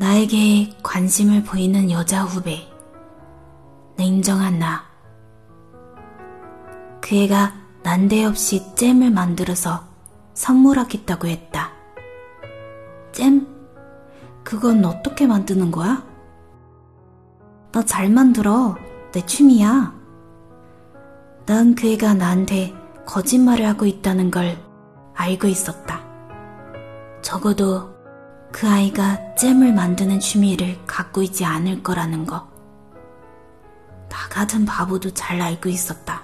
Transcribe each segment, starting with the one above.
나에게 관심을 보이는 여자 후배. 냉정한 나. 그 애가 난데없이 잼을 만들어서 선물하겠다고 했다. 잼? 그건 어떻게 만드는 거야? 나 잘 만들어. 내 취미야. 난 그 애가 나한테 거짓말을 하고 있다는 걸 알고 있었다. 적어도 그 아이가 잼을 만드는 취미를 갖고 있지 않을 거라는 거. 나 같은 바보도 잘 알고 있었다.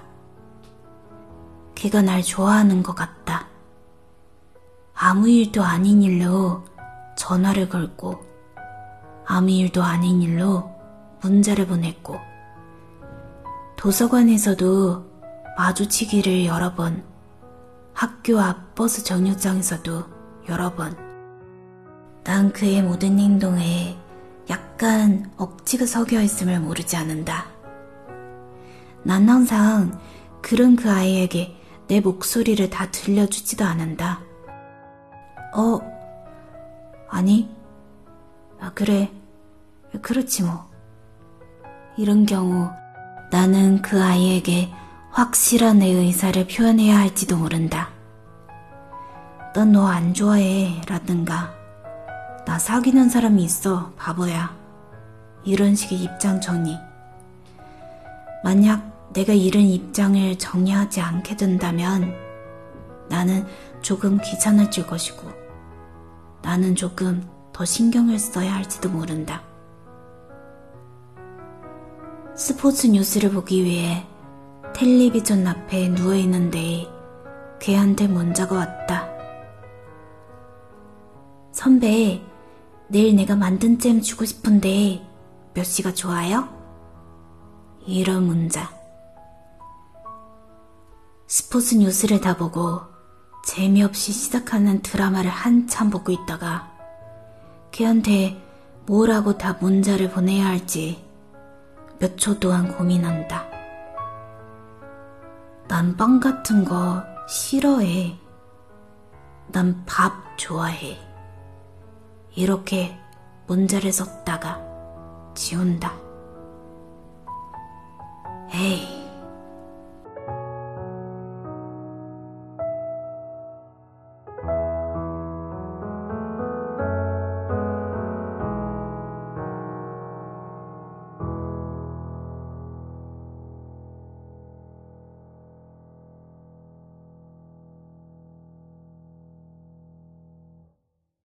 걔가 날 좋아하는 것 같다. 아무 일도 아닌 일로 전화를 걸고, 아무 일도 아닌 일로 문자를 보냈고, 도서관에서도 마주치기를 여러 번, 학교 앞 버스 정류장에서도 여러 번. 난 그의 모든 행동에 약간 억지가 섞여 있음을 모르지 않는다. 난 항상 그런 그 아이에게 내 목소리를 다 들려주지도 않는다. 어, 아니, 아, 그래. 그렇지 뭐. 이런 경우 나는 그 아이에게 확실한 내 의사를 표현해야 할지도 모른다. 넌 너 안 좋아해 라든가 나 사귀는 사람이 있어 바보야 이런 식의 입장 정리 만약 내가 이런 입장을 정리하지 않게 된다면 나는 조금 귀찮아질 것이고 나는 조금 더 신경을 써야 할지도 모른다. 스포츠 뉴스를 보기 위해 텔레비전 앞에 누워있는데 걔한테 문자가 왔다. 선배, 내일 내가 만든 잼 주고 싶은데 몇 시가 좋아요? 이런 문자. 스포츠 뉴스를 다 보고 재미없이 시작하는 드라마를 한참 보고 있다가 걔한테 뭐라고 다 문자를 보내야 할지 몇 초 동안 고민한다. 난 빵 같은 거 싫어해. 난 밥 좋아해. 이렇게 문자를 썼다가 지운다. 에이,